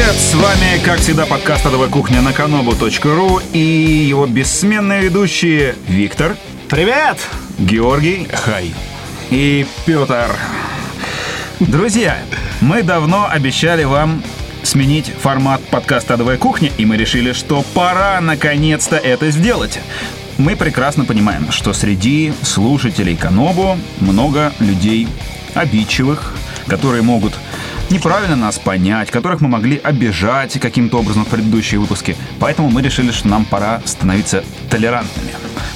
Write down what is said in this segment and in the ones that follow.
привет! С вами, как всегда, подкаст «Адовая кухня» на kanobu.ru и его бессменные ведущие Виктор, Привет! Георгий, хай, и Петр. Друзья, мы давно обещали вам сменить формат подкаста «Адовая кухня», и мы решили, что пора наконец-то это сделать. Мы прекрасно понимаем, что среди слушателей Канобу много людей обидчивых, которые могут неправильно нас понять, которых мы могли обижать каким-то образом в предыдущие выпуски. Поэтому мы решили, что нам пора становиться толерантными.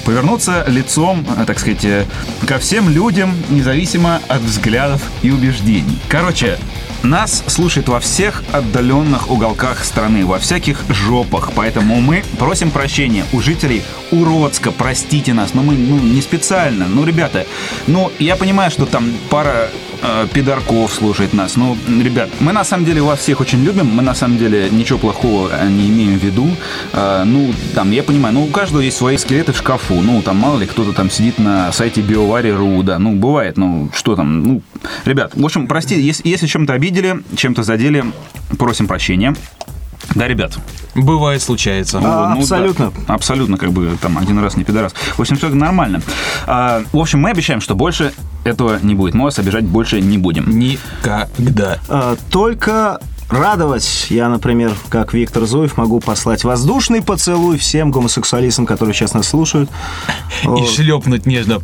Повернуться лицом, э, так сказать, э, ко всем людям, независимо от взглядов и убеждений. Короче, нас слушает во всех отдаленных уголках страны, во всяких жопах, поэтому мы просим прощения у жителей Уродска, простите нас, но мы ну, не специально. Ну, ребята, ну, я понимаю, что там пара э, пидорков слушает нас. Ну, ребят, мы на самом деле вас всех очень любим, мы на самом деле ничего плохого э, не имеем в виду. Э, ну, там, я понимаю, ну, у каждого есть свои скелеты в шкафу. Ну, там, мало ли, кто-то там сидит на сайте биовари.ру, да, ну, бывает, ну, что там, ну, ребят, в общем, простите, если, если чем-то обидели, чем-то задели, просим прощения. Да, ребят? Бывает, случается. А, Ну, абсолютно. да, абсолютно, как бы там один раз не пидорас. В общем, все нормально. А, в общем, мы обещаем, что больше этого не будет. Мы вас обижать больше не будем. Никогда. А, только радовать. Я, например, как Виктор Зуев, могу послать воздушный поцелуй всем гомосексуалистам, которые сейчас нас слушают. И Вот. шлепнуть нежно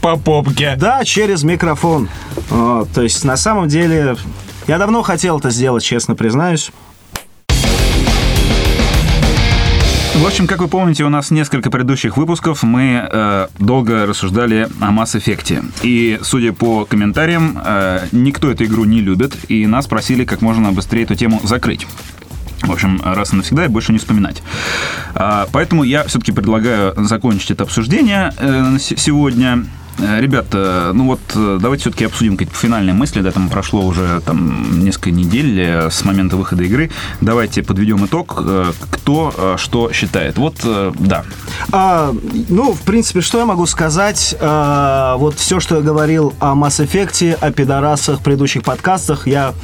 по попке. Да, через микрофон. Вот, то есть, на самом деле, я давно хотел это сделать, честно признаюсь. В общем, как вы помните, у нас несколько предыдущих выпусков мы э, долго рассуждали о Mass Effect. И, судя по комментариям, э, никто эту игру не любит, и нас просили как можно быстрее эту тему закрыть. В общем, раз и навсегда и больше не вспоминать. А, поэтому я все-таки предлагаю закончить это обсуждение э, сегодня. Э, Ребята, ну вот э, давайте все-таки обсудим какие-то финальные мысли. Да, там прошло уже там несколько недель э, с момента выхода игры. Давайте подведем итог, э, кто э, что считает. Вот, э, да. А, ну, в принципе, что я могу сказать? А, вот все, что я говорил о Mass Effect, о пидорасах в предыдущих подкастах, я,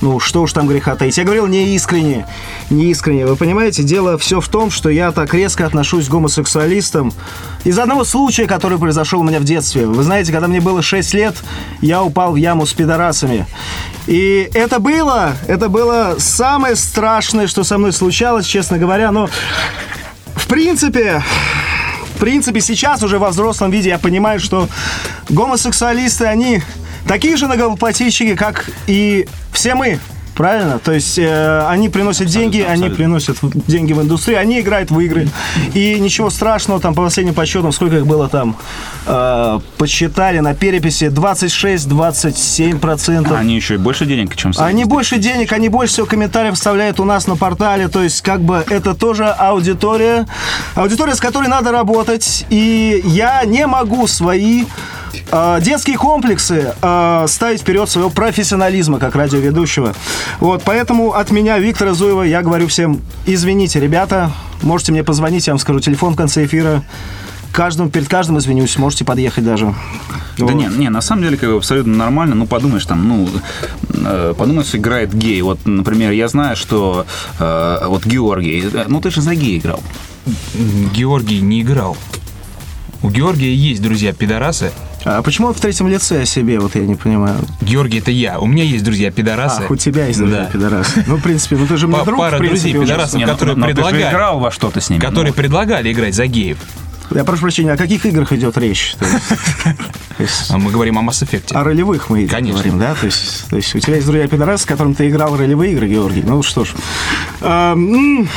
ну, что уж там греха таить. Я говорил не искренне, не искренне. Вы понимаете, дело все в том, что я так резко отношусь к гомосексуалистам из одного случая, который произошел у меня в детстве. Вы знаете, когда мне было 6 лет, я упал в яму с пидорасами. И это было, это было самое страшное, что со мной случалось, честно говоря, но в принципе, в принципе, сейчас уже во взрослом виде я понимаю, что гомосексуалисты, они такие же многоплательщики, как и все мы. Правильно? То есть э, они приносят деньги, они приносят деньги в индустрию, они играют в игры. И ничего страшного, там по последним подсчетам, сколько их было там, э, подсчитали на переписи 26-27%. Они еще и больше денег, чем Они больше денег, они больше всего комментариев вставляют у нас на портале. То есть, как бы, это тоже аудитория. Аудитория, с которой надо работать. И я не могу свои детские комплексы э, ставить вперед своего профессионализма как радиоведущего. Вот, поэтому от меня, Виктора Зуева, я говорю всем, извините, ребята, можете мне позвонить, я вам скажу телефон в конце эфира. Каждому, перед каждым извинюсь, можете подъехать даже. Да Вот. не, не, на самом деле, как бы абсолютно нормально. Ну, подумаешь, там, ну, э, подумаешь, играет гей. Вот, например, я знаю, что э, вот Георгий, э, ну, ты же за гей играл. Георгий не играл. У Георгия есть друзья пидорасы. А почему он в третьем лице о себе, вот я не понимаю. Георгий это я. У меня есть друзья пидорасы. Ах, у тебя есть друзья Да. пидорас. Ну, в принципе, ну ты же мне друг, пара друзей пидорасов. Ну, которые ну, предлагают. играл во что-то с ними. Которые Ну, предлагали играть за геев. Я прошу прощения, о каких играх идет речь? Есть, А мы говорим о Mass Effect. О ролевых мы Конечно. говорим, да? То есть, то есть у тебя есть друзья пидорас, с которым ты играл в ролевые игры, Георгий. Ну что ж. А, м,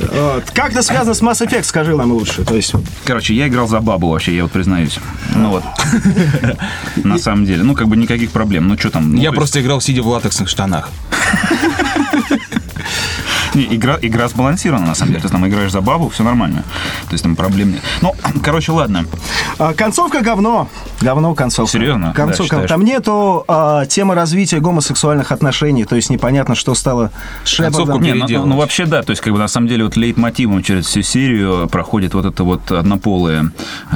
вот. Как это связано с Mass Effect, скажи нам лучше. То есть, Короче, я играл за бабу вообще, я вот признаюсь. Ну вот. На самом деле. Ну, как бы никаких проблем. Ну, что там? ну, Я то просто играл сидя в латексных штанах. не, игра, игра сбалансирована, на самом деле. Ты там играешь за бабу, все нормально. То есть там проблем нет. Ну, короче, ладно. А, концовка говно. Говно концовка. Серьезно? Да, Концовка. считаешь? Там нету а, темы развития гомосексуальных отношений, то есть непонятно, что стало с Концовку Шепардом. Не, ну, ну, вообще да, то есть как бы на самом деле вот лейтмотивом через всю серию проходит вот эта вот однополая,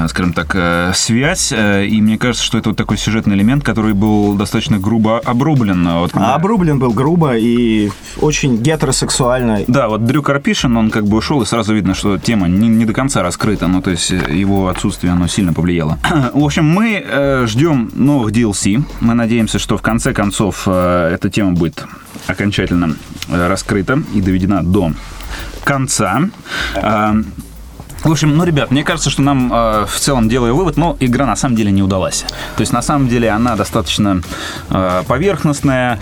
скажем так, э, связь, э, и мне кажется, что это вот такой сюжетный элемент, который был достаточно грубо обрублен. Вот, А обрублен был грубо и очень гетеросексуально. Да, вот Дрю Карпишин, он как бы ушел, и сразу видно, что тема не, не до конца раскрыта, ну, то есть э, его отсутствие, оно сильно повлияло. В общем, мы э, ждем новых DLC. Мы надеемся, что в конце концов э, эта тема будет окончательно э, раскрыта и доведена до конца. А, в общем, ну, ребят, мне кажется, что нам э, в целом делаю вывод, но игра на самом деле не удалась. То есть, на самом деле, она достаточно э, поверхностная,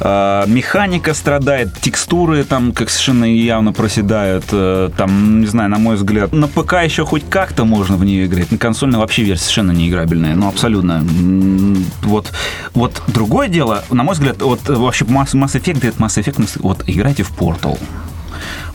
э, механика страдает, текстуры там как совершенно явно проседают, э, там, не знаю, на мой взгляд, на ПК еще хоть как-то можно в нее играть, на консольной вообще версия совершенно не играбельная, ну, абсолютно. Вот, вот другое дело, на мой взгляд, вот вообще Mass, Mass Effect, Mass Effect, вот играйте в Portal.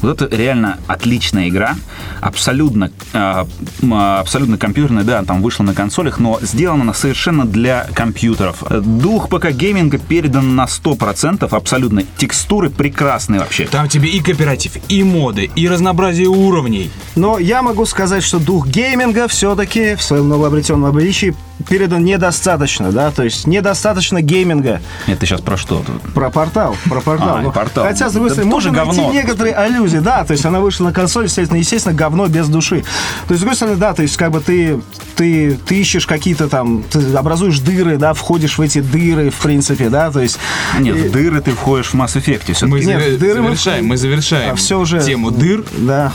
Вот это реально отличная игра, абсолютно, э, м, абсолютно компьютерная, да, там вышла на консолях, но сделана она совершенно для компьютеров. Дух ПК гейминга передан на 100%, абсолютно. Текстуры прекрасные вообще. Там тебе и кооператив, и моды, и разнообразие уровней. Но я могу сказать, что дух гейминга все-таки в своем новообретенном обличии передан недостаточно, да, то есть недостаточно гейминга. Это сейчас про что? Про портал, про портал. А, Ну, портал. Хотя, с другой стороны, тоже можно найти говно. некоторые аллюзии, да, то есть она вышла на консоль, естественно, естественно, говно без души. То есть, с другой стороны, да, то есть как бы ты, ты, ты ищешь какие-то там, ты образуешь дыры, да, входишь в эти дыры, в принципе, да, то есть... Нет, и- в дыры ты входишь в Mass Effect Мы все-таки. Нет, дыры мы- завершаем, мы завершаем А всё уже- тему дыр. Да.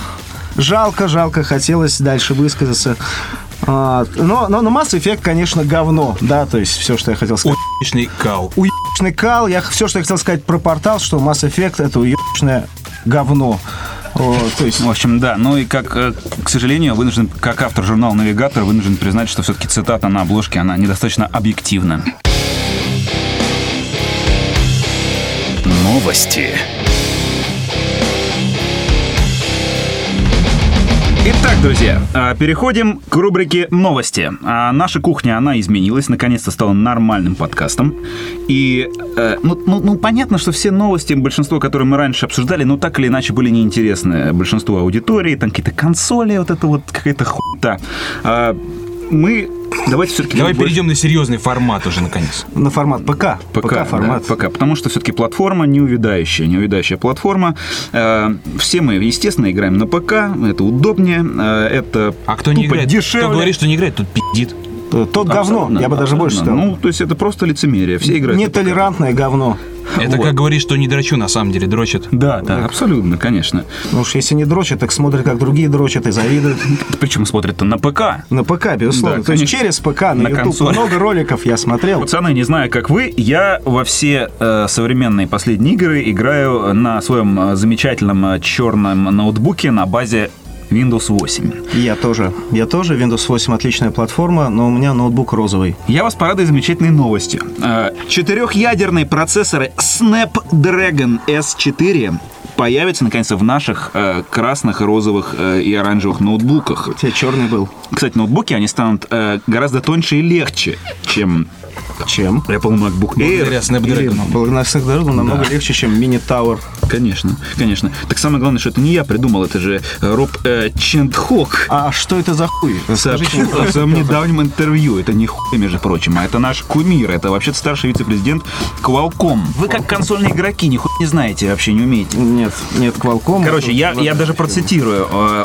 Жалко, жалко, хотелось дальше высказаться. А, но, но, но Mass Effect, конечно, говно, да, то есть все, что я хотел сказать. Уебищный кал. Уебищный кал, я все, что я хотел сказать про портал, что Mass Effect это уебищное говно. Вот, то есть, В общем, да. Ну и как, э, к сожалению, вынужден, как автор журнала «Навигатор», вынужден признать, что все-таки цитата на обложке, она недостаточно объективна. Новости. Итак, друзья, а, переходим к рубрике «Новости». А, Наша кухня, она изменилась, наконец-то стала нормальным подкастом. И, э, ну, ну, ну, понятно, что все новости, большинство, которые мы раньше обсуждали, ну, так или иначе были неинтересны большинству аудитории, там какие-то консоли, вот это вот какая-то хуйта. Мы, давайте все-таки... Давай перейдем на серьезный формат уже, наконец. на формат ПК. ПК, формат. да, ПК, потому что все-таки платформа неувядающая, неувядающая платформа. Э, Все мы, естественно, играем на ПК, это удобнее, э, это А кто не играет? дешевле. Кто говорит, что не играет, тот пиздит. Тот говно, Абсолютно, я бы даже больше сказал. Ну, то есть это просто лицемерие. Все играют. Нетолерантное говно. Это Вот. как говорит, что не дрочу, на самом деле дрочат. Да, да, абсолютно, конечно. Ну уж если не дрочат, так смотрят, как другие дрочат и завидуют. Причем смотрят-то на ПК. На ПК, безусловно. Да, То есть через ПК на, На YouTube консоль. много роликов я смотрел. Пацаны, не знаю, как вы, я во все э, современные последние игры играю на своем э, замечательном э, черном ноутбуке на базе Windows 8. Я тоже. Я тоже. Windows 8 отличная платформа, но у меня ноутбук розовый. Я вас порадую замечательной новостью. Э, Четырехъядерные процессоры Snapdragon S4 появятся, наконец-то, в наших э, красных, розовых э, и оранжевых ноутбуках. У тебя черный был. Кстати, ноутбуки, они станут э, гораздо тоньше и легче, чем Чем? Apple MacBook Благодаря Air. Snapdragon. Благодаря дорогу намного Да. легче, чем Mini Tower. Конечно, конечно. Так самое главное, что это не я придумал, это же э, Роб э, Чентхок. А что это за хуй? Сообщил в своем недавнем интервью. Это не хуй, между прочим, а это наш кумир. Это вообще-то старший вице-президент Qualcomm. Вы как консольные игроки нихуя не знаете, вообще не умеете. Нет, нет, Qualcomm. Короче, я, я даже процитирую. Э,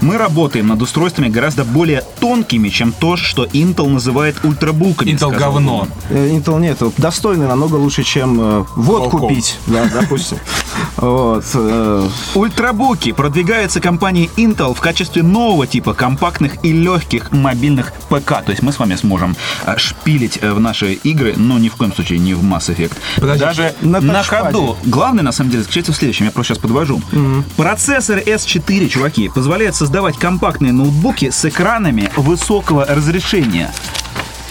Мы работаем над устройствами гораздо более тонкими, чем то, что Intel называет ультрабуками. Intel говно. Он. Э, Intel нет, достойный намного лучше, чем э, водку Qualcomm. пить, да, допустим. Вот. э, Ультрабуки продвигаются компанией Intel в качестве нового типа компактных и легких мобильных ПК. То есть мы с вами сможем э, шпилить э, в наши игры, но ни в коем случае не в Mass Effect. Подожди, Даже на на, ходу. Главное, на самом деле, заключается в следующем. Я просто сейчас подвожу. Процессор S4, чуваки, позволяет создавать компактные ноутбуки с экранами высокого разрешения.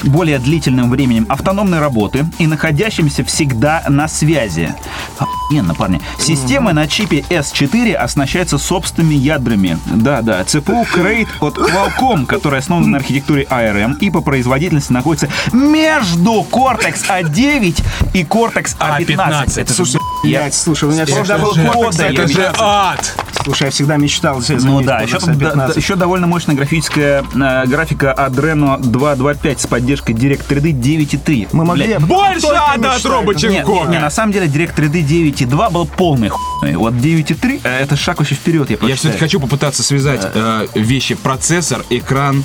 Более длительным временем автономной работы и находящимся всегда на связи. Охуенно, парни. Системы на чипе S4 оснащаются собственными ядрами. Да-да, CPU Crate от Qualcomm, которая основана на архитектуре ARM и по производительности находится между Cortex A9 и Cortex A15. A15. Это Слушай, я- слушай, у меня всегда был Cortex это же ад! Слушай, я всегда мечтал Ну да, еще, Cortex тут да- A15. да- еще довольно мощная графическая э, графика Adreno 225 с поддержкой DirectX 9.3. Мы могли... Блядь, Больше ада от нет, Кока. на самом деле DirectX 9.2 был полный хуй. Вот 9.3 э, это шаг вообще вперед, я Я все-таки хочу попытаться связать э, вещи процессор, экран,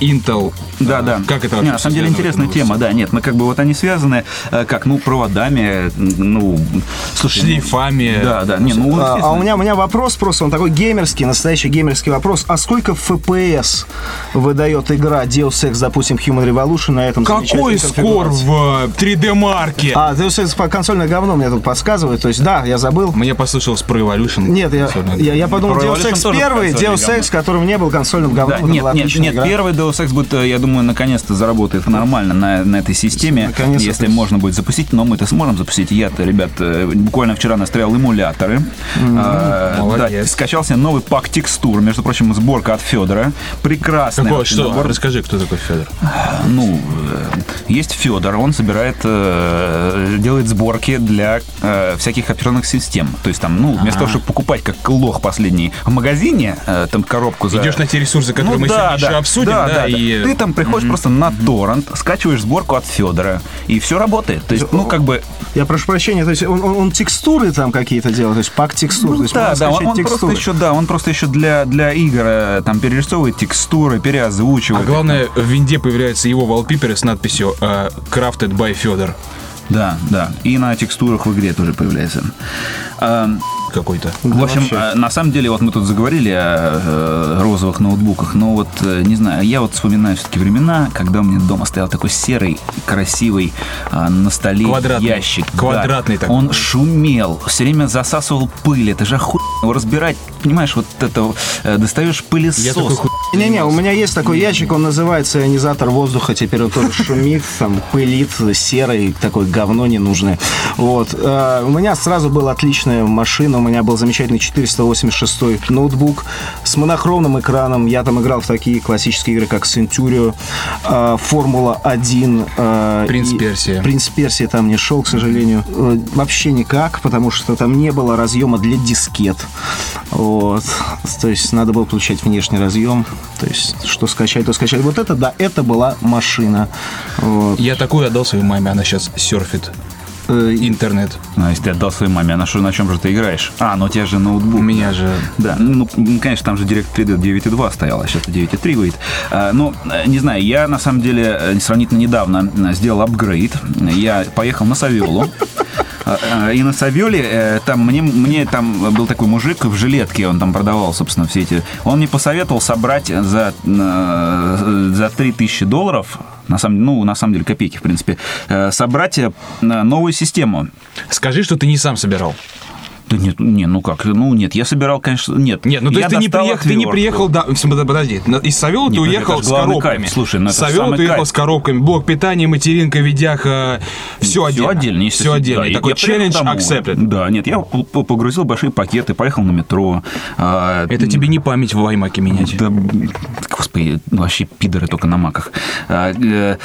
Intel. Да, Э, да. Как это Не, на самом деле интересная тема, да. Нет, мы как бы вот они связаны, э, как, ну, проводами, э, ну, слушай. Шлейфами. Да, да. Не, ну, А, а у меня, у меня вопрос просто, он такой геймерский, настоящий геймерский вопрос. А сколько FPS выдает игра Deus Ex, допустим, Human Revolution на этом Какой скор в 3D-марке? А, Deus Ex по консольное говно мне тут подсказывает. То есть, да, я забыл. Мне послышалось про Evolution. Нет, я, я, я подумал, Deus Ex первый, Deus. Ex, которым не был консольным говном. Да, нет, нет, нет, игра. первый Deus Ex будет, э, я думаю, наконец-то заработает нормально на, на этой системе, Наконец-то, если то есть- можно будет запустить, но мы-то сможем запустить. Я-то, ребят, э, буквально вчера настроил эмуляторы. А, да, молодец. скачал себе новый пак текстур, между прочим, сборка от Федора. Прекрасный. Какой, что? набор. Расскажи, кто такой Федор. Ну, э, есть Федор, он собирает, делает сборки для всяких операционных систем. То есть там, ну, вместо того, чтобы покупать как лох последний в магазине, там коробку за... Идешь на те ресурсы, которые Ну мы сегодня еще обсудим, да, и... Ты там приходишь просто на торрент, скачиваешь сборку от Федора, и все работает. То есть, ну, как бы... Я прошу прощения, то есть он, он- он текстуры там какие-то делает, то есть пак текстур. то есть да, да, он, он просто текстуры. еще, да, он просто еще для, для игр э, там перерисовывает текстуры, А переозвучивает. главное, в винде появляются его wallpaper с надписью э, «Crafted by Федор» Да, да. И на текстурах в игре тоже появляется. А, какой-то. В общем, вообще. э, на самом деле, вот мы тут заговорили о э, розовых ноутбуках, но вот, э, не знаю, я вот вспоминаю все-таки времена, когда у меня дома стоял такой серый, красивый, а, на столе Квадратный. ящик. да. Квадратный такой. Он шумел, все время засасывал пыль, это же охуенно его разбирать, понимаешь, вот это, э, достаешь пылесос. Я такой хуй Не-не, у меня есть такой ящик, он называется ионизатор воздуха, теперь он тоже шумит, там пылит, серый, такое говно ненужное. Вот. Э, У меня сразу была отличная машина, у меня был замечательный 486 ноутбук с монохромным экраном. Я там играл в такие классические игры, как Centurio, э, Формула-1. э, Принц и- Персия. Принц Персия там не шел, к сожалению. Э, Вообще никак, потому что там не было разъема для дискет. Вот. То есть надо было получать внешний разъем. То есть что скачать, то скачать. Вот это, да, это была машина. Вот. Я такую отдал своей маме, она сейчас серфит интернет. Ну, если ты отдал своей маме, а на, что, на чем же ты играешь? А, ну у тебя же ноутбук. У меня же... Да, ну, м, конечно, там же Direct 3D 9.2 стоял, а сейчас 9.3 выйдет. А, Ну, э, не знаю, я на самом деле э, сравнительно недавно э, сделал апгрейд. Я поехал на Савиолу. А, а, И на Савиоле э, там мне, мне там был такой мужик в жилетке, он там продавал, собственно, все эти. Он мне посоветовал собрать за, э, за 3000 долларов, на самом, ну, на самом деле копейки, в принципе, э, собрать э, новую систему. Скажи, что ты не сам собирал. Да нет, не, ну как, ну нет, я собирал, конечно, нет. Нет, ну то есть ты не, приехал, ты не приехал, да, подожди, из Савела ты Нет, подожди, уехал с коробками. кайф. Слушай, ну Савела ты уехал кайф. с коробками, блок питания, материнка, видяха, все отдельно. отдельно, Все отдельно. Да, такой челлендж accepted. Да, нет, я погрузил большие пакеты, поехал на метро. а, Это тебе не память в Аймаке менять. Да, господи, ну, вообще пидоры только на маках. А, э,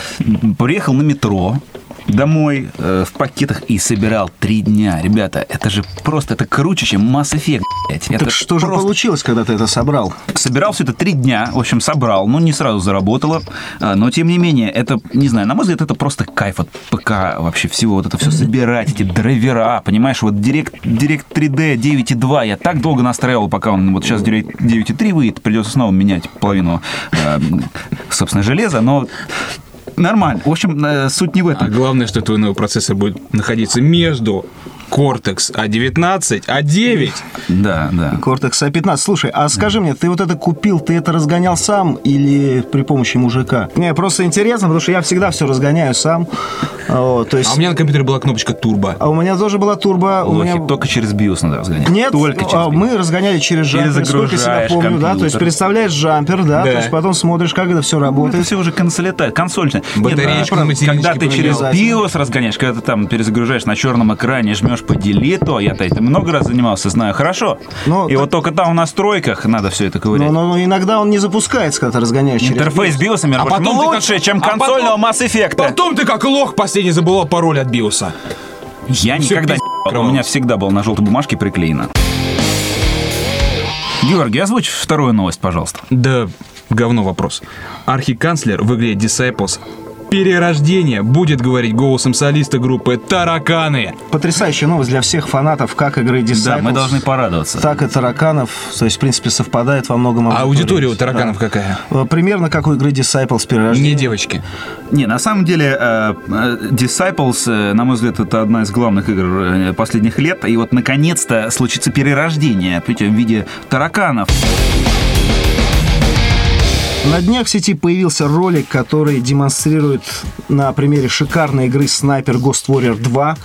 приехал на метро, домой э, в пакетах и собирал три дня. Ребята, это же просто, это круче, чем Mass Effect, блядь. Это Так что же просто- получилось, когда ты это собрал? Собирал все это три дня, в общем, собрал, ну, не сразу заработало, а, но, тем не менее, это, не знаю, на мой взгляд, это просто кайф от ПК вообще всего, вот это все собирать, эти драйвера, понимаешь, вот Direct, Direct 3D 9.2 я так долго настраивал, пока он, вот сейчас Direct 9.3 выйдет, придется снова менять половину, э, собственно, железа, но нормально. В общем, э, суть не в А этом. главное, что твой новый процессор будет находиться между Cortex А19, А9. Да, да. Cortex A15. Слушай, а скажи мне, ты вот это купил, ты это разгонял сам или при помощи мужика? Мне просто интересно, потому что я всегда все разгоняю сам. Вот, то есть... А у меня на компьютере была кнопочка турбо. А у меня тоже была турбо. У Лохи, меня... только через BIOS надо разгонять. Нет, только через а, BIOS. мы разгоняли через джампер, сколько себя помню, да, то есть компьютер. представляешь джампер, да, Да. то есть потом смотришь, как это все Ну, это работает. все уже консолита, консольная. Батареечку Нет, на а, материночке Когда ты через. BIOS разгоняешь, когда ты там перезагружаешь на черном экране, жмешь по делиту, я-то этим много раз занимался, знаю хорошо. Ну, И так- вот только там в настройках надо все это ковырять. Но, но- но иногда он не запускается, когда ты разгоняешь через Интерфейс между А потом ты лучше, чем а консольного потом- Mass Effect. Потом ты как лох последний забывал пароль от биоса. Я Всё никогда не. У меня всегда был на желтой бумажке приклеено. Георгий, озвучь вторую новость, пожалуйста. Да, говно вопрос. Архиканцлер в игре Disciples Перерождение будет говорить голосом солиста группы Тараканы. Потрясающая новость для всех фанатов как игры Disciples, Да, мы должны порадоваться. так и тараканов. То есть, в принципе, совпадает во многом. А аудитория у тараканов Да. какая? Э, Примерно как у игры Disciples перерождение. Не девочки. Не, на самом деле, э, э, Disciples, на мой взгляд, это одна из главных игр последних лет. И вот, наконец-то, случится перерождение в виде тараканов. На днях в сети появился ролик, который демонстрирует на примере шикарной игры Sniper Ghost Warrior 2.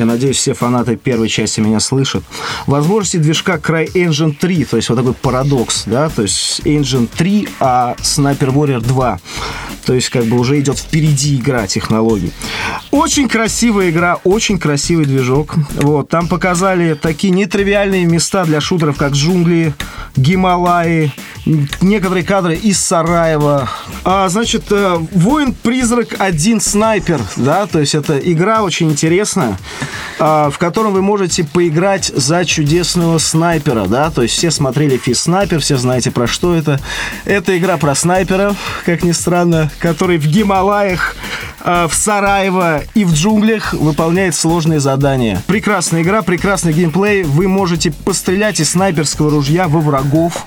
Я надеюсь, все фанаты первой части меня слышат. Возможности движка CryEngine 3, то есть вот такой парадокс, да, то есть Engine 3, а Sniper Warrior 2. То есть как бы уже идет впереди игра технологий. Очень красивая игра, очень красивый движок. Вот, там показали такие нетривиальные места для шутеров, как джунгли, Гималаи, некоторые кадры из Сараева. А, значит, э, Воин-призрак один снайпер, да, то есть это игра очень интересная, в котором вы можете поиграть за чудесного снайпера, да, то есть все смотрели Фис Снайпер, все знаете про что это. Это игра про снайпера, как ни странно, который в Гималаях, а, в Сараево и в джунглях выполняет сложные задания. Прекрасная игра, прекрасный геймплей. Вы можете пострелять из снайперского ружья во врагов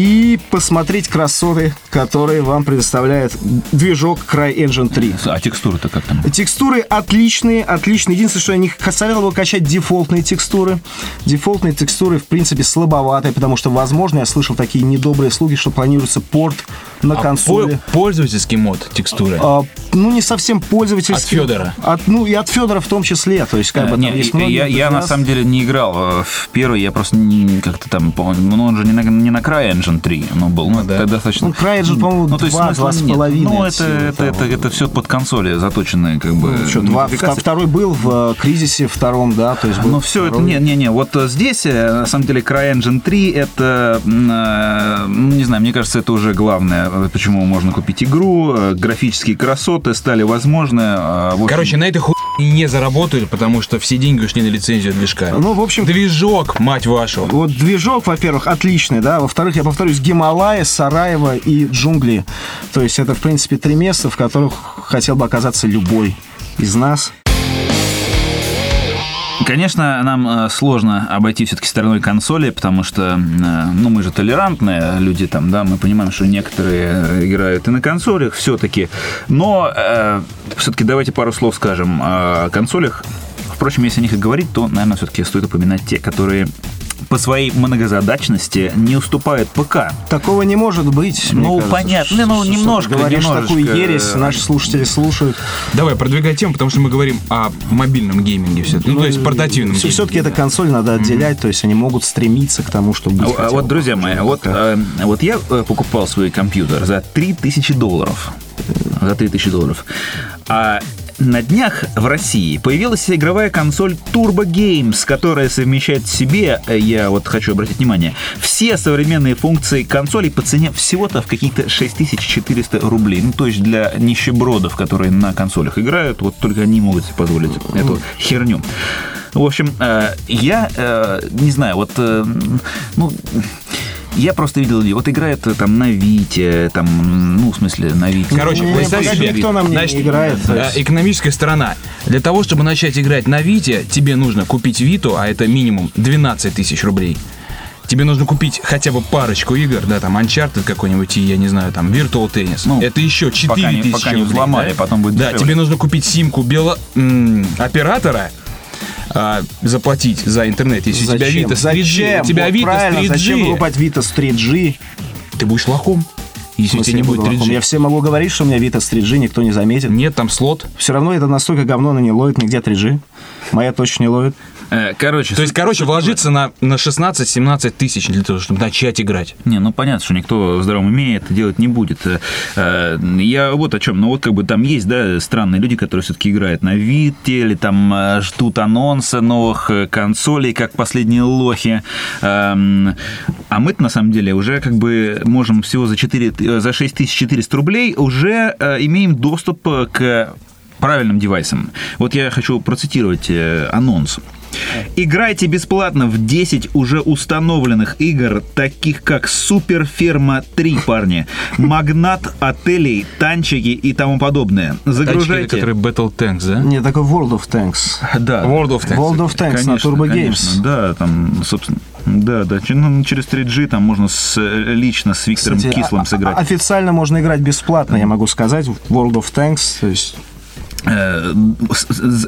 и посмотреть красоты, которые вам предоставляет движок CryEngine 3. А текстуры-то как там? Текстуры отличные, отличные. Единственное, что я не советовал бы качать дефолтные текстуры. Дефолтные текстуры, в принципе, слабоватые, потому что, возможно, я слышал такие недобрые слуги, что планируется порт на консоли. А По- Пользовательский мод текстуры. А, ну, не совсем пользовательский. От Фёдора. От, ну, и от Федора в том числе. То есть, как бы, Э, Не, там есть я, многие я, я на раз- самом деле не играл э, в первый, я просто не- как-то там, ну он же не на, не на CryEngine 3, ну был, ну, да. это достаточно. Ну, CryEngine, по-моему, ну, два с нет. половиной Ну, от это, всего это, это, это, все под консоли заточенные, как бы. Что, два, второй был в э, кризисе втором, да, то есть Ну, все это, второй. не-не-не, вот э, здесь, э, на самом деле, CryEngine 3, это, ну, не знаю, мне кажется, это уже главное, почему можно купить игру, графические красоты стали возможны. общем, Короче, на этой хуй не заработают, потому что все деньги ушли на лицензию движка. Ну, в общем, Движок, мать вашу. Вот движок, во-первых, отличный, да. Во-вторых, я повторюсь, Гималая, Сараево и джунгли. То есть это, в принципе, три места, в которых хотел бы оказаться любой из нас. Конечно, нам э, сложно обойти все-таки стороной консоли, потому что, э, ну, мы же толерантные люди там, да, мы понимаем, что некоторые э, играют и на консолях все-таки, но все-таки давайте пару слов скажем о консолях. Впрочем, если о них и говорить, то, наверное, все-таки стоит упоминать те, которые по своей многозадачности не уступают ПК. Такого не может быть. Ну, кажется. понятно. Ну, немножко, говоришь немножечко. такую ересь, наши слушатели слушают. Давай, продвигай тему, потому что мы говорим о мобильном гейминге все Ну, то есть портативном гейминге. Все-таки это консоль надо отделять, то есть они могут стремиться к тому, чтобы быть А, хотя бы вот, друзья мои, вот, э, вот я э, покупал свой компьютер за 3000 долларов. За 3000 долларов. А на днях в России появилась игровая консоль Turbo Games, которая совмещает в себе, э, я вот хочу обратить внимание, все современные функции консолей по цене всего-то в какие-то 6400 рублей. Ну, то есть для нищебродов, которые на консолях играют, вот только они могут себе позволить эту херню. В общем, э, я э, не знаю, вот, ну, я просто видел людей, вот играет э, там на Вите, там, ну, в смысле, на Вите. Короче, Не, представь себе, никто нам не значит, играет, то э, экономическая сторона. Для того, чтобы начать играть на Вите, тебе нужно купить Виту, а это минимум 12 тысяч рублей. Тебе нужно купить хотя бы парочку игр, да, там Uncharted какой-нибудь, и, я не знаю, там Virtual Tennis. Ну, это еще 4 пока не- тысячи пока не рублей, взломали, да? потом будет Да, дешевле. тебе нужно купить симку бело... м, оператора, а, заплатить за интернет, если у тебя Зачем? Vita с 3G, Зачем? у тебя Вот Vita правильно, с 3G, зачем покупать Vita с 3G? ты будешь лохом, если у тебя не будет буду лохом. 3G. Я всем могу говорить, что у меня Vita с 3G, никто не заметит. Нет, там слот. Все равно это настолько говно, но не ловит нигде 3G. Моя точно не ловит. Э, Короче, То есть, короче, вложиться на, на 16-17 тысяч для того, чтобы начать играть. Не, ну понятно, что никто в здравом уме это делать не будет. Э, э, Я вот о чем. Ну вот как бы там есть, да, странные люди, которые все-таки играют на Вите или там ждут анонса новых консолей, как последние лохи. Эм, А мы-то на самом деле уже как бы можем всего за, 4, э, за 6400 рублей уже имеем доступ к правильным девайсам. Вот я хочу процитировать э, анонс. Играйте бесплатно в 10 уже установленных игр, таких как Супер Ферма 3, парни, Магнат отелей, танчики и тому подобное. Загружайте. которые Battle Tanks, да? Не, такой World of Tanks. Да. World of Tanks. World of Tanks на Turbo конечно. Games. Да, там, собственно, да, да. Ну, через 3G там можно с, э, лично с Виктором Кстати, Кислым а- сыграть. а- Официально можно играть бесплатно, я могу сказать, в World of Tanks. То есть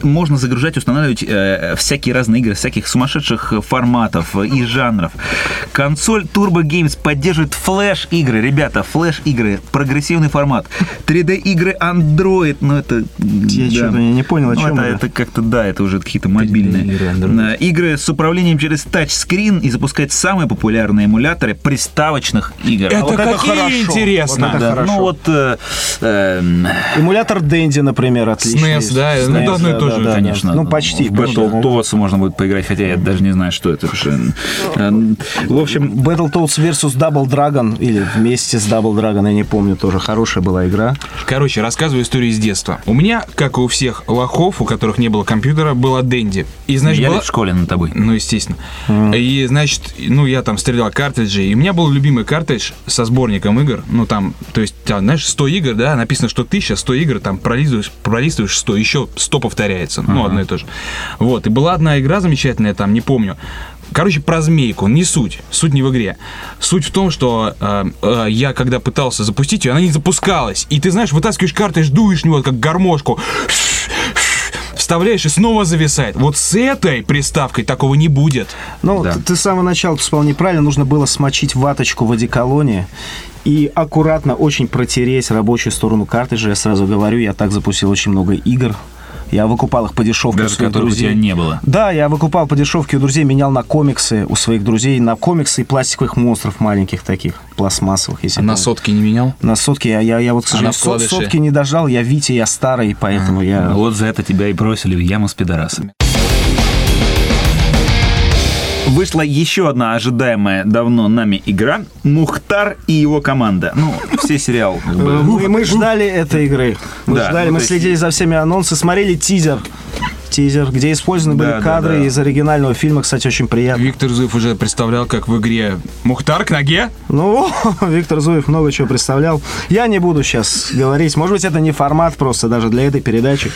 можно загружать, устанавливать э, всякие разные игры, всяких сумасшедших форматов и жанров. Консоль Turbo Games поддерживает флеш-игры. Ребята, флеш-игры, прогрессивный формат. 3D-игры Android, ну это... Я чё-то не понял, о Ну, чём это, это. это как-то, да, это уже какие-то мобильные. 3D-игры Android. Э, Игры с управлением через тачскрин и запускать самые популярные эмуляторы приставочных игр. Это вот это какие хорошо. интересно. Вот это Да, хорошо. ну вот... э, эм, Эмулятор Дэнди, например, отличный. SNES, да, ну, SNES, да, одно и то же, конечно. Ну, почти. В. Battletoads можно будет поиграть, хотя я даже не знаю, что это. Э, В общем, Battletoads versus Double Dragon, или вместе с Double Dragon, я не помню, тоже хорошая была игра. Короче, рассказываю историю из детства. У меня, как и у всех лохов, у которых не было компьютера, была Дэнди. И, значит, я была... в школе над тобой. Ну, естественно. И, значит, ну, я там стрелял картриджи, и у меня был любимый картридж со сборником игр. Ну, там, то есть, там, знаешь, 100 игр, да, написано, что 1000, 100 игр, там, пролистываешь, пролистываешь 100, еще 100 повторяется. Ну, одно и то же. Вот, и была одна игра замечательная, там, не помню. Короче, про змейку, не суть. Суть не в игре. Суть в том, что э, э, я, когда пытался запустить ее, она не запускалась. И ты, знаешь, вытаскиваешь картридж, дуешь в него, как гармошку вставляешь и снова зависает. Вот с этой приставкой такого не будет. Ну, Да. ты, ты с самого начала вспомнил неправильно, нужно было смочить ваточку в одеколоне и аккуратно очень протереть рабочую сторону картриджа. Я сразу говорю, я так запустил очень много игр. Я выкупал их по дешевке у Даже своих которых у друзей. тебя не было. Да, я выкупал по дешевке у друзей, менял на комиксы у своих друзей, на комиксы и пластиковых монстров маленьких таких, пластмассовых, если А на сотки не менял? На сотки я, я, я вот, к А сожалению, со- вкладыши? сотки не дожал, я Витя, я старый, поэтому я... Вот за это тебя и бросили в яму с пидорасами. Вышла еще одна ожидаемая давно нами игра «Мухтар и его команда». Ну, все сериал. Э, Мы, мы ждали этой игры. Мы Да, ждали, ну, мы следили за всеми анонсами, смотрели тизер. Тизер, где использованы Да, были да, кадры да. из оригинального фильма, кстати, очень приятно. Виктор Зуев уже представлял, как в игре Мухтар к ноге. Ну, Виктор Зуев много чего представлял. Я не буду сейчас говорить. Может быть, это не формат просто даже для этой передачи.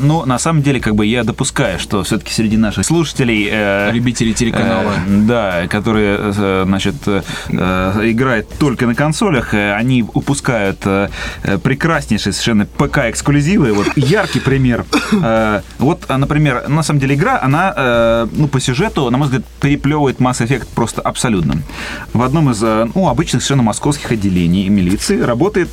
Ну, на самом деле, как бы я допускаю, что все-таки среди наших слушателей... э, Любители телеканала. Э, да, которые, э, значит, э, э, играют только на консолях, э, они упускают э, э, прекраснейшие совершенно ПК-эксклюзивы. Вот яркий пример. Э, Вот, а, например, на самом деле игра, она, э, ну, по сюжету, на мой взгляд, переплевывает Mass Effect просто абсолютно. В одном из, э, ну, обычных совершенно московских отделений милиции работает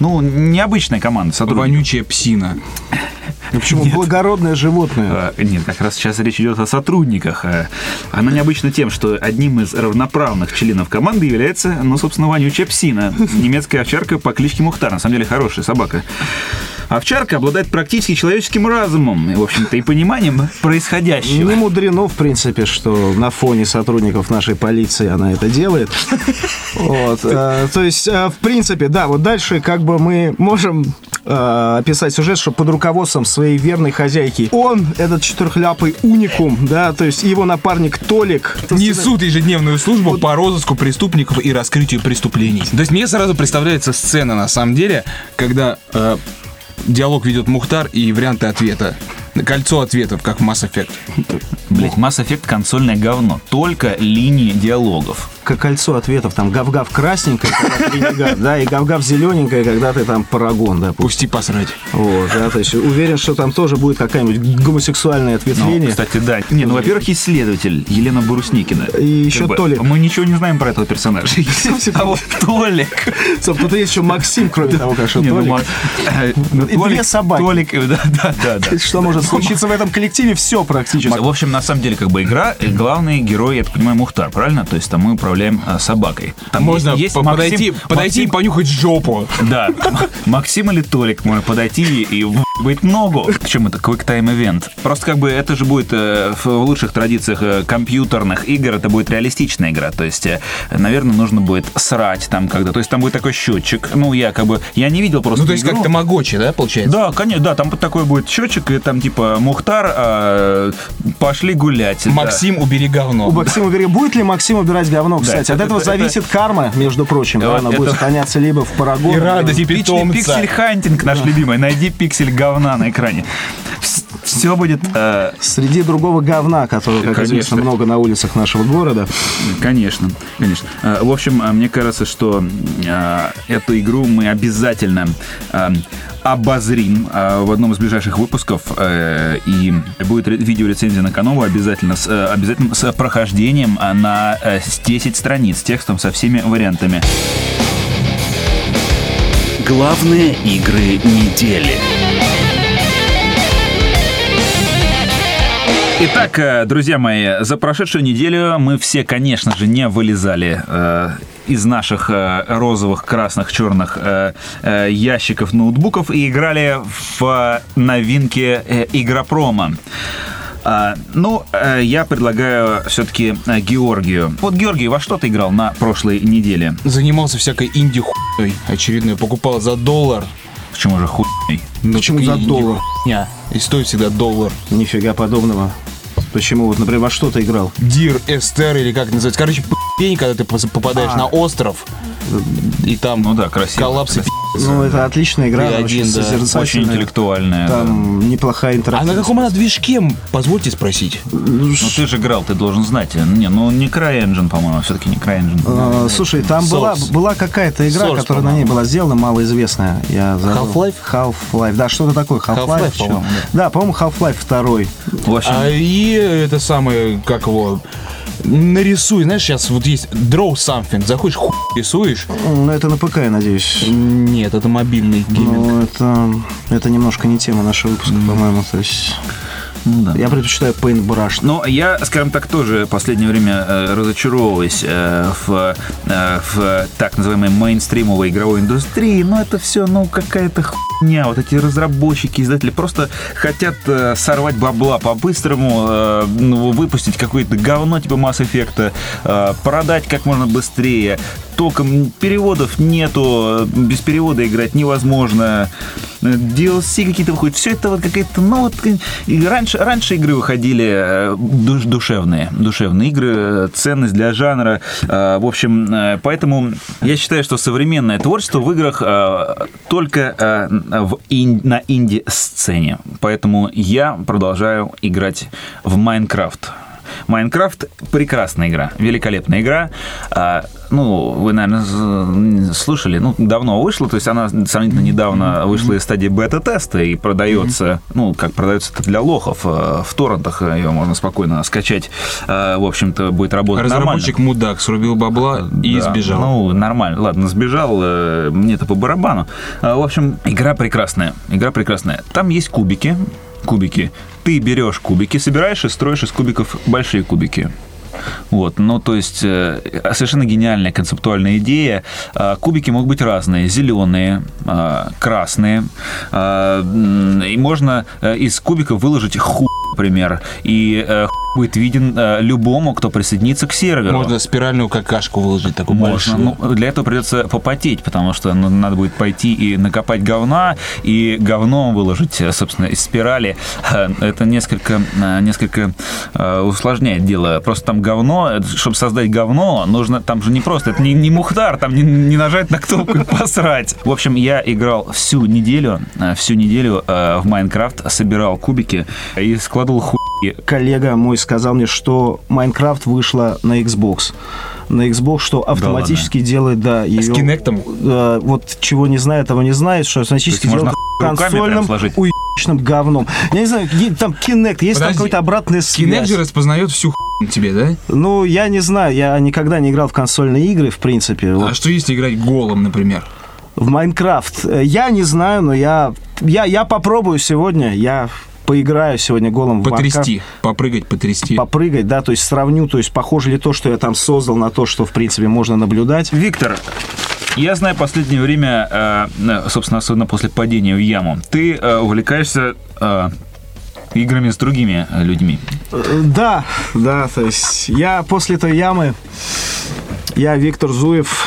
ну, необычная команда сотрудников. Вонючая псина. Почему? Благородное животное. Э, Нет, как раз сейчас речь идет о сотрудниках. Э, Она необычна тем, что одним из равноправных членов команды является, ну, собственно, вонючая псина. Немецкая овчарка по кличке Мухтар. На самом деле хорошая собака. Овчарка обладает практически человеческим разумом, и, в общем-то, и пониманием происходящего. Не мудрено, в принципе, что на фоне сотрудников нашей полиции она это делает. Вот. э, То есть, э, в принципе, да, вот дальше как бы мы можем э, описать сюжет, что под руководством своей верной хозяйки он, этот четырехляпый уникум, да, то есть его напарник Толик. Несут ежедневную службу по розыску преступников и раскрытию преступлений. То есть мне сразу представляется сцена, на самом деле, когда э, диалог ведет Мухтар и варианты ответа. Кольцо ответов, как в Mass Effect. Блять, Mass Effect консольное говно. Только линии диалогов. как кольцо ответов. Там гав-гав ренегат, да, и гав-гав зелененькая, когда ты там парагон, да. Пусти посрать. Вот, да, то есть уверен, что там тоже будет какая-нибудь гомосексуальное Ну, ответвление. кстати, да. Не, ну, во-первых, есть следователь Елена Бурусникина. И еще Толик. Мы ничего не знаем про этого персонажа. А вот Толик. Стоп, тут есть еще Максим, кроме того, Не, ну, Толик. э, И две собаки. Толик, да, да, да. Что может случиться в этом коллективе? Все практически. В общем, на самом деле, как бы игра, э, главный герой, я так понимаю, Мухтар, правильно? То есть там мы управляем э, собакой. Там Можно есть- по- Максим- подойти, подойти и Максим- понюхать жопу. Да, Максим или Толик может подойти и быть ногу. Причем это Quick Time Event. Просто как бы это же будет э, в лучших традициях э, компьютерных игр, это будет реалистичная игра. То есть, э, наверное, нужно будет срать там когда. То есть там будет такой счетчик. Ну, я как бы, я не видел просто Ну, то есть игру. как тамагочи, да, получается? Да, конечно, да, там такой будет счетчик, и там типа Мухтар, э, пошли гулять. Да. Максим, убери говно. У Максима убери- Будет ли Максим убирать говно, кстати? От это- этого это- зависит карма, между прочим. да, Она это- будет сохраняться либо в paragon. И радость. Типичный питомца. pixel hunting наш любимый. Найди пиксель говна на экране. Все будет... э, Среди другого говна, которого, как Конечно. известно, много на улицах нашего города. Конечно, конечно. Э, В общем, э, мне кажется, что э, эту игру мы обязательно обозрим э, в одном из ближайших выпусков. э, И будет ре- видеорецензия на Канову обязательно с, э, обязательно с прохождением на э, с 10 страниц, текстом со всеми вариантами. Главные игры недели. Итак, друзья мои, за прошедшую неделю мы все, конечно же, не вылезали э, из наших э, розовых, красных, черных э, э, ящиков ноутбуков и играли в новинки э, Игропрома. А, ну, я предлагаю все-таки Георгию. Вот, Георгий, во что ты играл на прошлой неделе? Занимался всякой инди хуйней очередной. Покупал за доллар. Почему же хуй? Ну, Почему за доллар? хуйня. И стоит всегда доллар. Нифига подобного. Почему? Вот, например, во что ты играл? Дир, Эстер или как это называется. Короче, день, когда ты попадаешь А. на остров, и там Ну да, красиво. коллапс красиво. Ну, это отличная игра, И она один, очень да. созерцательная. Очень интеллектуальная. да. Там неплохая А на интерактивность. каком она движке, позвольте спросить? Ну ты же играл, ты должен знать. Не, ну не CryEngine, по-моему, все-таки не CryEngine. А, Слушай, там была, Source. была какая-то игра, Source, которая на ней была сделана, малоизвестная. Я забыл. Half-Life? Half-Life, да, что-то такое. Half-Life, Half-Life, по-моему, Да, по-моему, Half-Life 2. В общем, А и это самое, как его, нарисуй, знаешь, сейчас вот есть draw something, заходишь, хуй рисуешь. Ну, это на ПК, я надеюсь. Нет, это мобильный гейминг. Ну, это, это немножко не тема нашего выпуска, по-моему. То есть ну да. я предпочитаю Paintbrush. Но я, скажем так, тоже в последнее время э, разочаровываюсь э, в, э, в так называемой мейнстримовой игровой индустрии. Но это все, ну, какая-то хуйня. Вот эти разработчики, издатели просто хотят э, сорвать бабла по-быстрому, э, ну, выпустить какое-то говно типа Mass Effect, э, продать как можно быстрее. Толком переводов нету, без перевода играть невозможно. DLC какие-то выходят. Все это вот какая-то, ну вот, и раньше, раньше игры выходили э, душ- душевные, душевные игры, ценность для жанра. Э, В общем, э, поэтому я считаю, что современное творчество в играх только в ин- на инди-сцене. Поэтому я продолжаю играть в Майнкрафт. Майнкрафт прекрасная игра, великолепная игра. А, ну, вы, наверное, слышали, ну, давно вышла, то есть она сравнительно недавно вышла из стадии бета-теста и продается, ну, как продается это для лохов, э, в торрентах ее можно спокойно скачать. Э, В общем-то, будет работать нормально. Разработчик мудак срубил бабла и Да, сбежал. Ну, нормально. Ладно, сбежал, э, мне это по барабану. А, В общем, игра прекрасная. Игра прекрасная. Там есть кубики. Кубики. Ты берешь кубики, собираешь и строишь из кубиков большие кубики. Вот, ну, то есть, э, совершенно гениальная концептуальная идея. А, Кубики могут быть разные. Зеленые, а, красные. А, И можно э, из кубиков выложить хуй, например. И э, будет виден э, любому, кто присоединится к серверу. Можно спиральную какашку выложить, такую Можно. большую. Ну, для этого придется попотеть, потому что ну, надо будет пойти и накопать говна, и говно выложить, собственно, из спирали. Это несколько, несколько э, усложняет дело. Просто там говно, чтобы создать говно, нужно, там же не просто, это не, не мухтар, там не, не нажать на кнопку и посрать. В общем, я играл всю неделю, э, всю неделю э, в Майнкрафт, собирал кубики и складывал хуй. Коллега мой сказал мне, что Майнкрафт вышла на Xbox. на Xbox, что автоматически делает, да, ее... С Кинектом? э, вот чего не знает, того не знает, что автоматически То делает можно консольным уебищным говном. Я не знаю, там Kinect, есть там Подожди. какая-то обратная связь. Кинект же распознает всю хуйню тебе, да? Ну, я не знаю, я никогда не играл в консольные игры, в принципе. Вот А что если играть голым, например? В Майнкрафт. Я не знаю, но я, я, я попробую сегодня, я поиграю сегодня голым в Потрясти, попрыгать, потрясти. Попрыгать, да, то есть сравню, то есть похоже ли то, что я там создал, на то, что, в принципе, можно наблюдать. Виктор, я знаю последнее время, э, собственно, особенно после падения в яму, ты э, увлекаешься э, играми с другими людьми. Да, да, то есть я после этой ямы, я Виктор Зуев,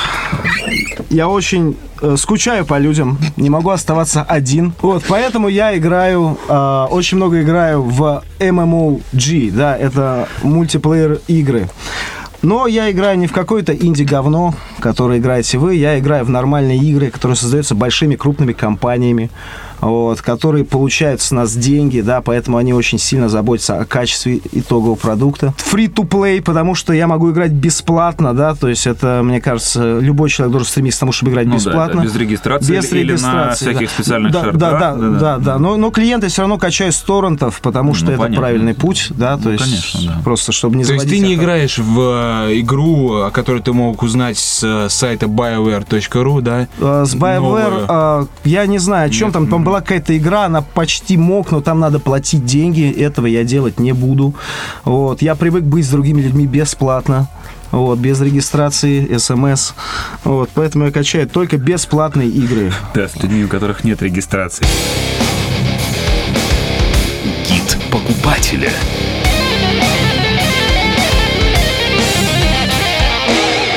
я очень э, скучаю по людям, не могу оставаться один. Вот, поэтому я играю, э, очень много играю в MMOG, да, это мультиплеер игры. Но я играю не в какое-то инди-говно, которое играете вы, я играю в нормальные игры, которые создаются большими крупными компаниями, вот, которые получают с нас деньги, да, поэтому они очень сильно заботятся о качестве итогового продукта. Free-to-play, потому что я могу играть бесплатно, да, то есть это, мне кажется, любой человек должен стремиться к тому, чтобы играть Ну да, бесплатно. это без регистрации Без или на регистрации, всяких да. специальных да, шартах. Да, да, да, да, да. Но, но клиенты все равно качают с торрентов, потому что Ну, это понятно. правильный путь, да, то Ну, есть конечно, да. просто чтобы не То есть ты не это. играешь в э, игру, о которой ты мог узнать с э, сайта bioware.ru, да? Э, С BioWare, Новую. я не знаю, о чем там. Там была какая-то игра, она почти мог, но там надо платить деньги. Этого я делать не буду. Вот. Я привык быть с другими людьми бесплатно. Вот, без регистрации, смс. Вот, поэтому я качаю только бесплатные игры. Да, с людьми, у которых нет регистрации. Гид покупателя.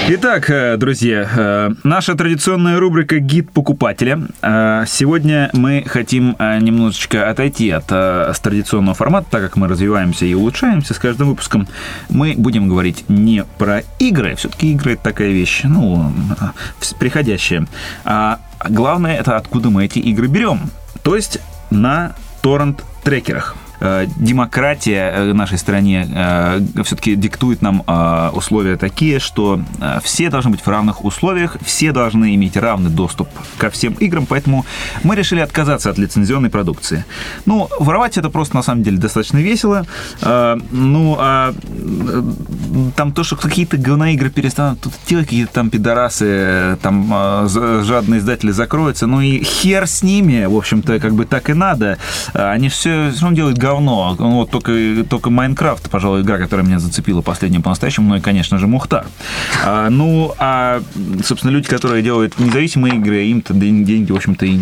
Итак, э, друзья, э, наша традиционная рубрика «Гид покупателя». Э, Сегодня мы хотим немножечко отойти от традиционного формата, так как мы развиваемся и улучшаемся с каждым выпуском. Мы будем говорить не про игры, все-таки игры это такая вещь, ну, приходящая. А главное, это откуда мы эти игры берем. То есть на торрент-трекерах. Э, Демократия э, в нашей стране все-таки диктует нам э, условия такие, что э, все должны быть в равных условиях, все должны иметь равный доступ ко всем играм, поэтому мы решили отказаться от лицензионной продукции. Ну, воровать это просто на самом деле достаточно весело. Э, Ну, а э, там то, что какие-то говноигры перестанут тут делать, какие-то там пидорасы, э, там э, жадные издатели закроются, ну и хер с ними, в общем-то, как бы так и надо. Они все, равно делают говно. Ну, Вот только, только Майнкрафт, пожалуй, игра, которая меня зацепила последним по-настоящему, ну и, конечно же, Мухтар. А, ну, а, собственно, люди, которые делают независимые игры, им-то ден- деньги, в общем-то, и,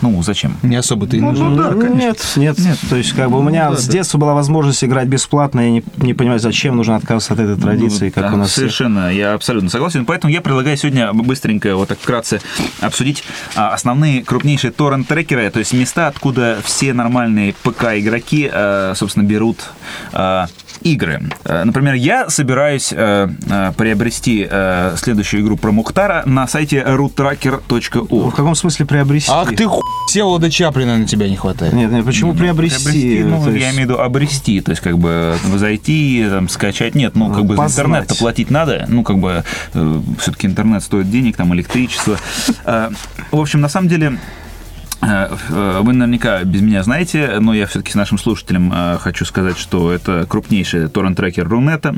ну, зачем? Не особо-то и нужно. Ну да, конечно. нет, нет, Нет. То есть, как бы у меня Ну, да, с да. детства была возможность играть бесплатно, я не, не понимаю, зачем нужно отказываться от этой традиции, Ну, как да, у нас. Совершенно, я абсолютно согласен. Поэтому я предлагаю сегодня быстренько, вот так вкратце обсудить а, основные крупнейшие торрент-трекеры, то есть места, откуда все нормальные ПК-игроки, а, собственно, берут а, игры. А, Например, я собираюсь приобрести следующую игру про Мухтара на сайте В roottracker.org. каком смысле приобрести? Ах ты ху... Всеволода Чаплина на тебя не хватает. Нет, нет, почему приобрести? Приобрести, ну, То я есть- имею в виду обрести, то есть как бы зайти, там, скачать. Нет, ну, как бы за Познать. интернет-то платить надо. Ну, как бы все-таки интернет стоит денег, там, электричество. В общем, на самом деле, э, э, вы наверняка без меня знаете, но я все-таки с нашим слушателям э, хочу сказать, что это крупнейший торрент-трекер Рунета.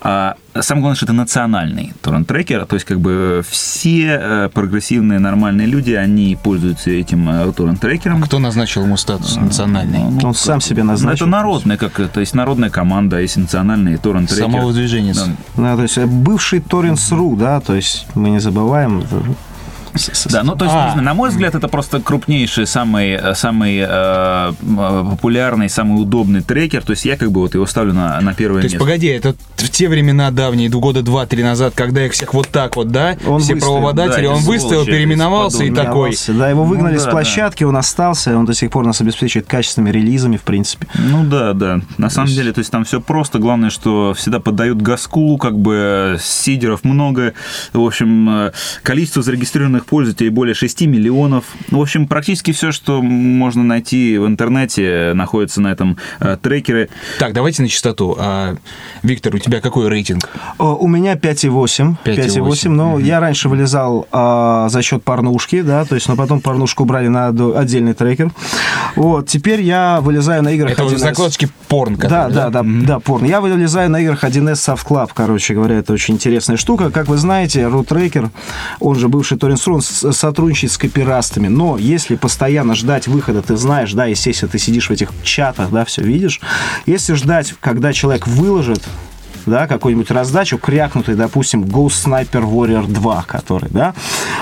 А Самое главное, что это национальный торрент-трекер, то есть как бы все э, прогрессивные нормальные люди, они пользуются этим э, торрент-трекером. Кто назначил ему статус национальный? Ну, Он сам себе ну, назначил. это народная, как то есть народная команда, есть национальный торрент трекер. Самого движения. Да. Да, то есть э, бывший Torrents.ru, да, то есть мы не забываем. С- с- Да, ну то есть, А. не знаю, на мой взгляд, это просто крупнейший, самый, э, самый э, м, популярный, самый удобный трекер. То есть я как бы вот его ставлю на, на первое То есть, место. погоди, это в те времена давние, года два-три назад, когда их всех вот так вот, да, Он все выставил, правообладатели, да, он выставил, сволочи, переименовался и такой. Да, его выгнали Ну с да, площадки, он остался, он до сих пор нас обеспечивает качественными релизами, в принципе. Ну да, да. На самом деле, то есть там все просто. Главное, что всегда поддают газку, как бы сидеров много. В общем, э, количество зарегистрированных активных пользователей более 6 миллионов. Ну, В общем, практически все, что можно найти в интернете, находится на этом э, трекере. Так, давайте на чистоту. А, Виктор, у тебя какой рейтинг? Э, У меня 5,8. 5,8. 5,8. Но я раньше вылезал а, за счет порнушки, да, то есть, но потом порнушку убрали на отдельный трекер. Вот, теперь я вылезаю на играх Это вот 1С. закладочки порн, Да, да, да, да, порно. Я вылезаю на играх 1С Soft Club, короче говоря, это очень интересная штука. Как вы знаете, Root Tracker, он же бывший Torrents Run, с- сотрудничает с копирастами. Но если постоянно ждать выхода, ты знаешь, да, естественно, ты сидишь в этих чатах, да, все видишь. Если ждать, когда человек выложит да, какую-нибудь раздачу, крякнутый, допустим, Ghost Sniper Warrior 2, который, да,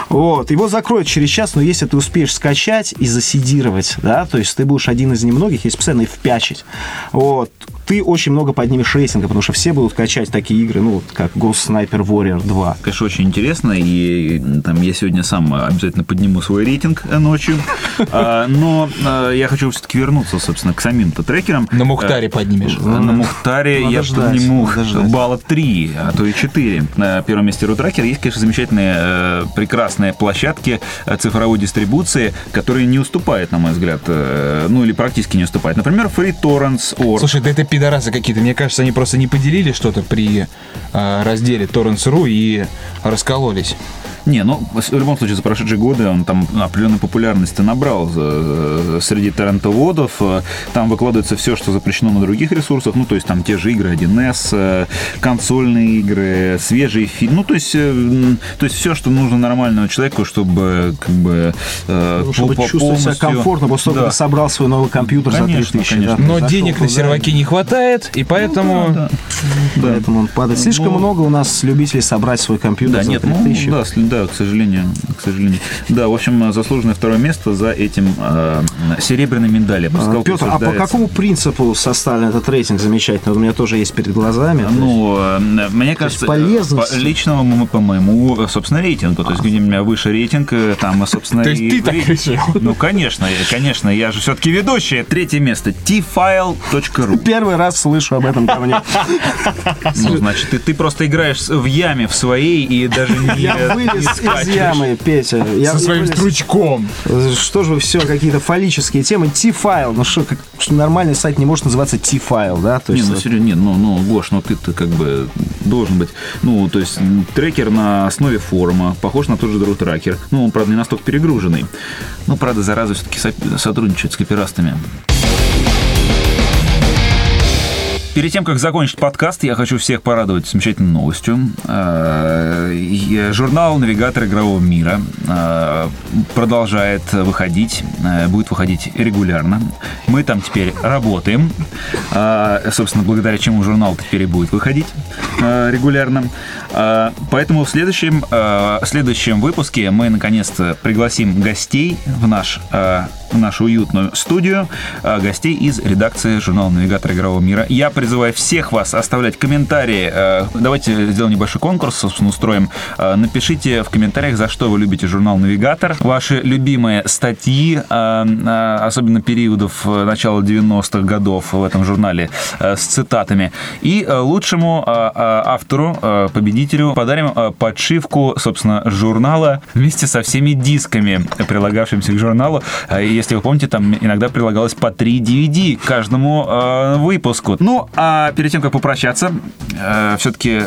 вот, его закроют через час, но если ты успеешь скачать и засидировать, да, то есть ты будешь один из немногих, если постоянно и впячить, вот, ты очень много поднимешь рейтинга, потому что все будут качать такие игры, ну, вот как Ghost Sniper Warrior 2. Конечно, очень интересно, и там я сегодня сам обязательно подниму свой рейтинг э, ночью. А, Но э, я хочу все-таки вернуться, собственно, к самим-то трекерам. На Мухтаре поднимешь. Э, На Мухтаре Надо я подниму ждать. балла 3, а то и 4. На первом месте Рутракер есть, конечно, замечательные, э, прекрасные площадки э, цифровой дистрибуции, которые не уступают, на мой взгляд, э, ну или практически не уступают. Например, FreeTorrents.org. Слушай, да это пидорасы какие-то. Мне кажется, они просто не поделили что-то при разделе Torrents.ru и раскололись. Не, ну, в любом случае, за прошедшие годы он там определенной популярности набрал э, среди торрентоводов. Там выкладывается все, что запрещено на других ресурсах. Ну, то есть там те же игры 1С, э, консольные игры, свежие фильмы. Ну, то есть, э, то есть все, что нужно нормальному человеку, чтобы как бы Ну, чтобы по- чувствовать себя полностью- комфортно, после того, Да. как собрал свой новый компьютер Конечно, за 3000. конечно. да, Но зашел денег на туда, серваке не хватает, и поэтому... Ну, да, да. Поэтому он падает. Слишком Ну, много у нас любителей собрать свой компьютер Да, за нет, ну, 3000. да, сли- да, к сожалению, к сожалению. Да, в общем, заслуженное второе место за этим э, серебряной медали. Пускай Петр, а по какому принципу составлен этот рейтинг замечательный? Вот У меня тоже есть перед глазами. Ну, э, мне кажется, полезность. по личного м- по моему, собственно, рейтингу. То есть, где у меня выше рейтинг, э, там, э, собственно, То есть и ты так ре- решил? Ну, конечно, конечно, я же все-таки ведущий. Третье место. tfile.ru. Первый раз слышу об этом говне. Ну, значит, ты, ты просто играешь в яме в своей и даже не Я не вылез из скачиваешь. ямы, Петя. Я Со своим стручком. Что же вы все, какие-то фаллические темы. T-файл. Ну что, как, что нормальный сайт не может называться T-файл, да? То Не, есть, ну серьезно, нет, ну, ну, Гош, ну ты-то как бы должен быть, ну, то есть трекер на основе форума, похож на тот же Дру трекер. Ну, он, правда, не настолько перегруженный. Ну, правда, зараза все-таки сотрудничает с копирастами. Перед тем, как закончить подкаст, я хочу всех порадовать замечательной новостью. Э, Журнал «Навигатор игрового мира» э, продолжает выходить, э, будет выходить регулярно. Мы там теперь работаем, собственно, благодаря чему журнал теперь и будет выходить регулярно. Поэтому в следующем, в следующем выпуске мы наконец-то пригласим гостей в, наш, в нашу уютную студию, гостей из редакции журнала «Навигатор игрового мира». Я призываю всех вас оставлять комментарии. Э, Давайте сделаем небольшой конкурс, собственно, устроим. Э, Напишите в комментариях, за что вы любите журнал «Навигатор», ваши любимые статьи, э, особенно периодов начала 90-х годов в этом журнале с цитатами. И лучшему автору, победителю подарим подшивку, собственно, журнала вместе со всеми дисками, прилагавшимися к журналу. Если вы помните, там иногда прилагалось по 3 DVD каждому выпуску. Ну, а перед тем, как попрощаться, все-таки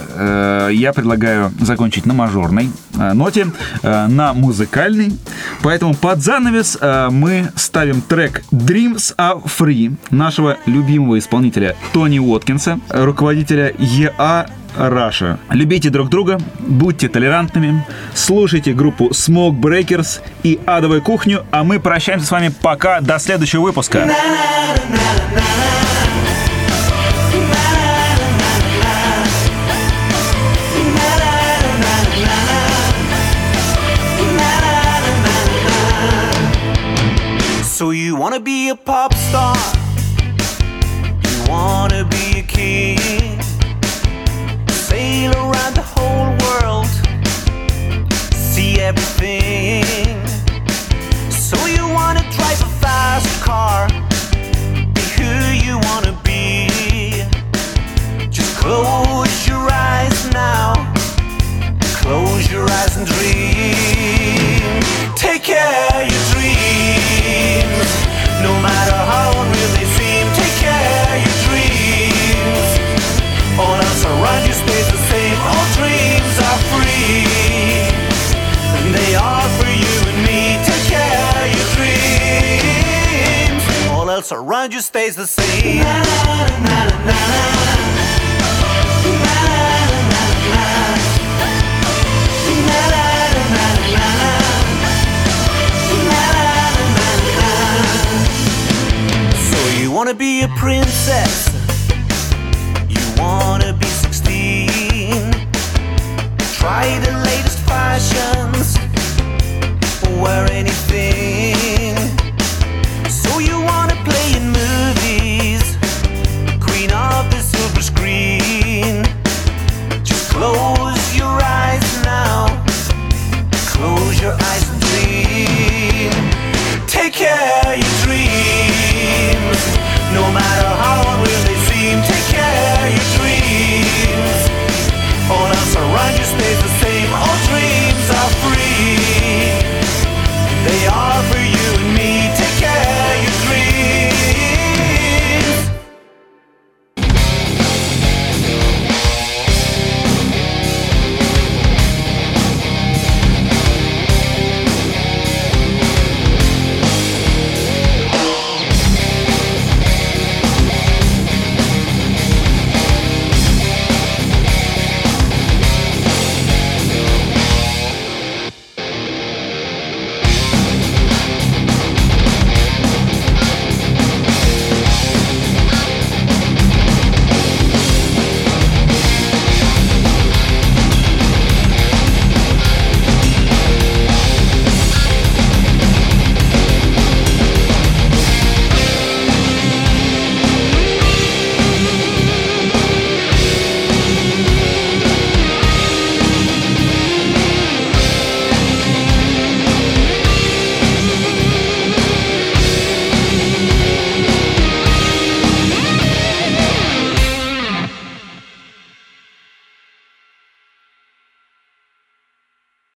я предлагаю закончить на мажорной э, ноте, э, на музыкальной. Поэтому под занавес э, мы ставим трек Dreams Are Free нашего любимого исполнителя Тони Уоткинса, руководителя EA Раша. Любите друг друга, будьте толерантными, слушайте группу Smoke Breakers и Адовую кухню, а мы прощаемся с вами пока до следующего выпуска. So you wanna be a pop star? You wanna be a king? Sail around the whole world, see everything. So you wanna drive a fast car? Be who you wanna be? Just close around you stays the same. So you wanna be a princess. You wanna be 16. Try the.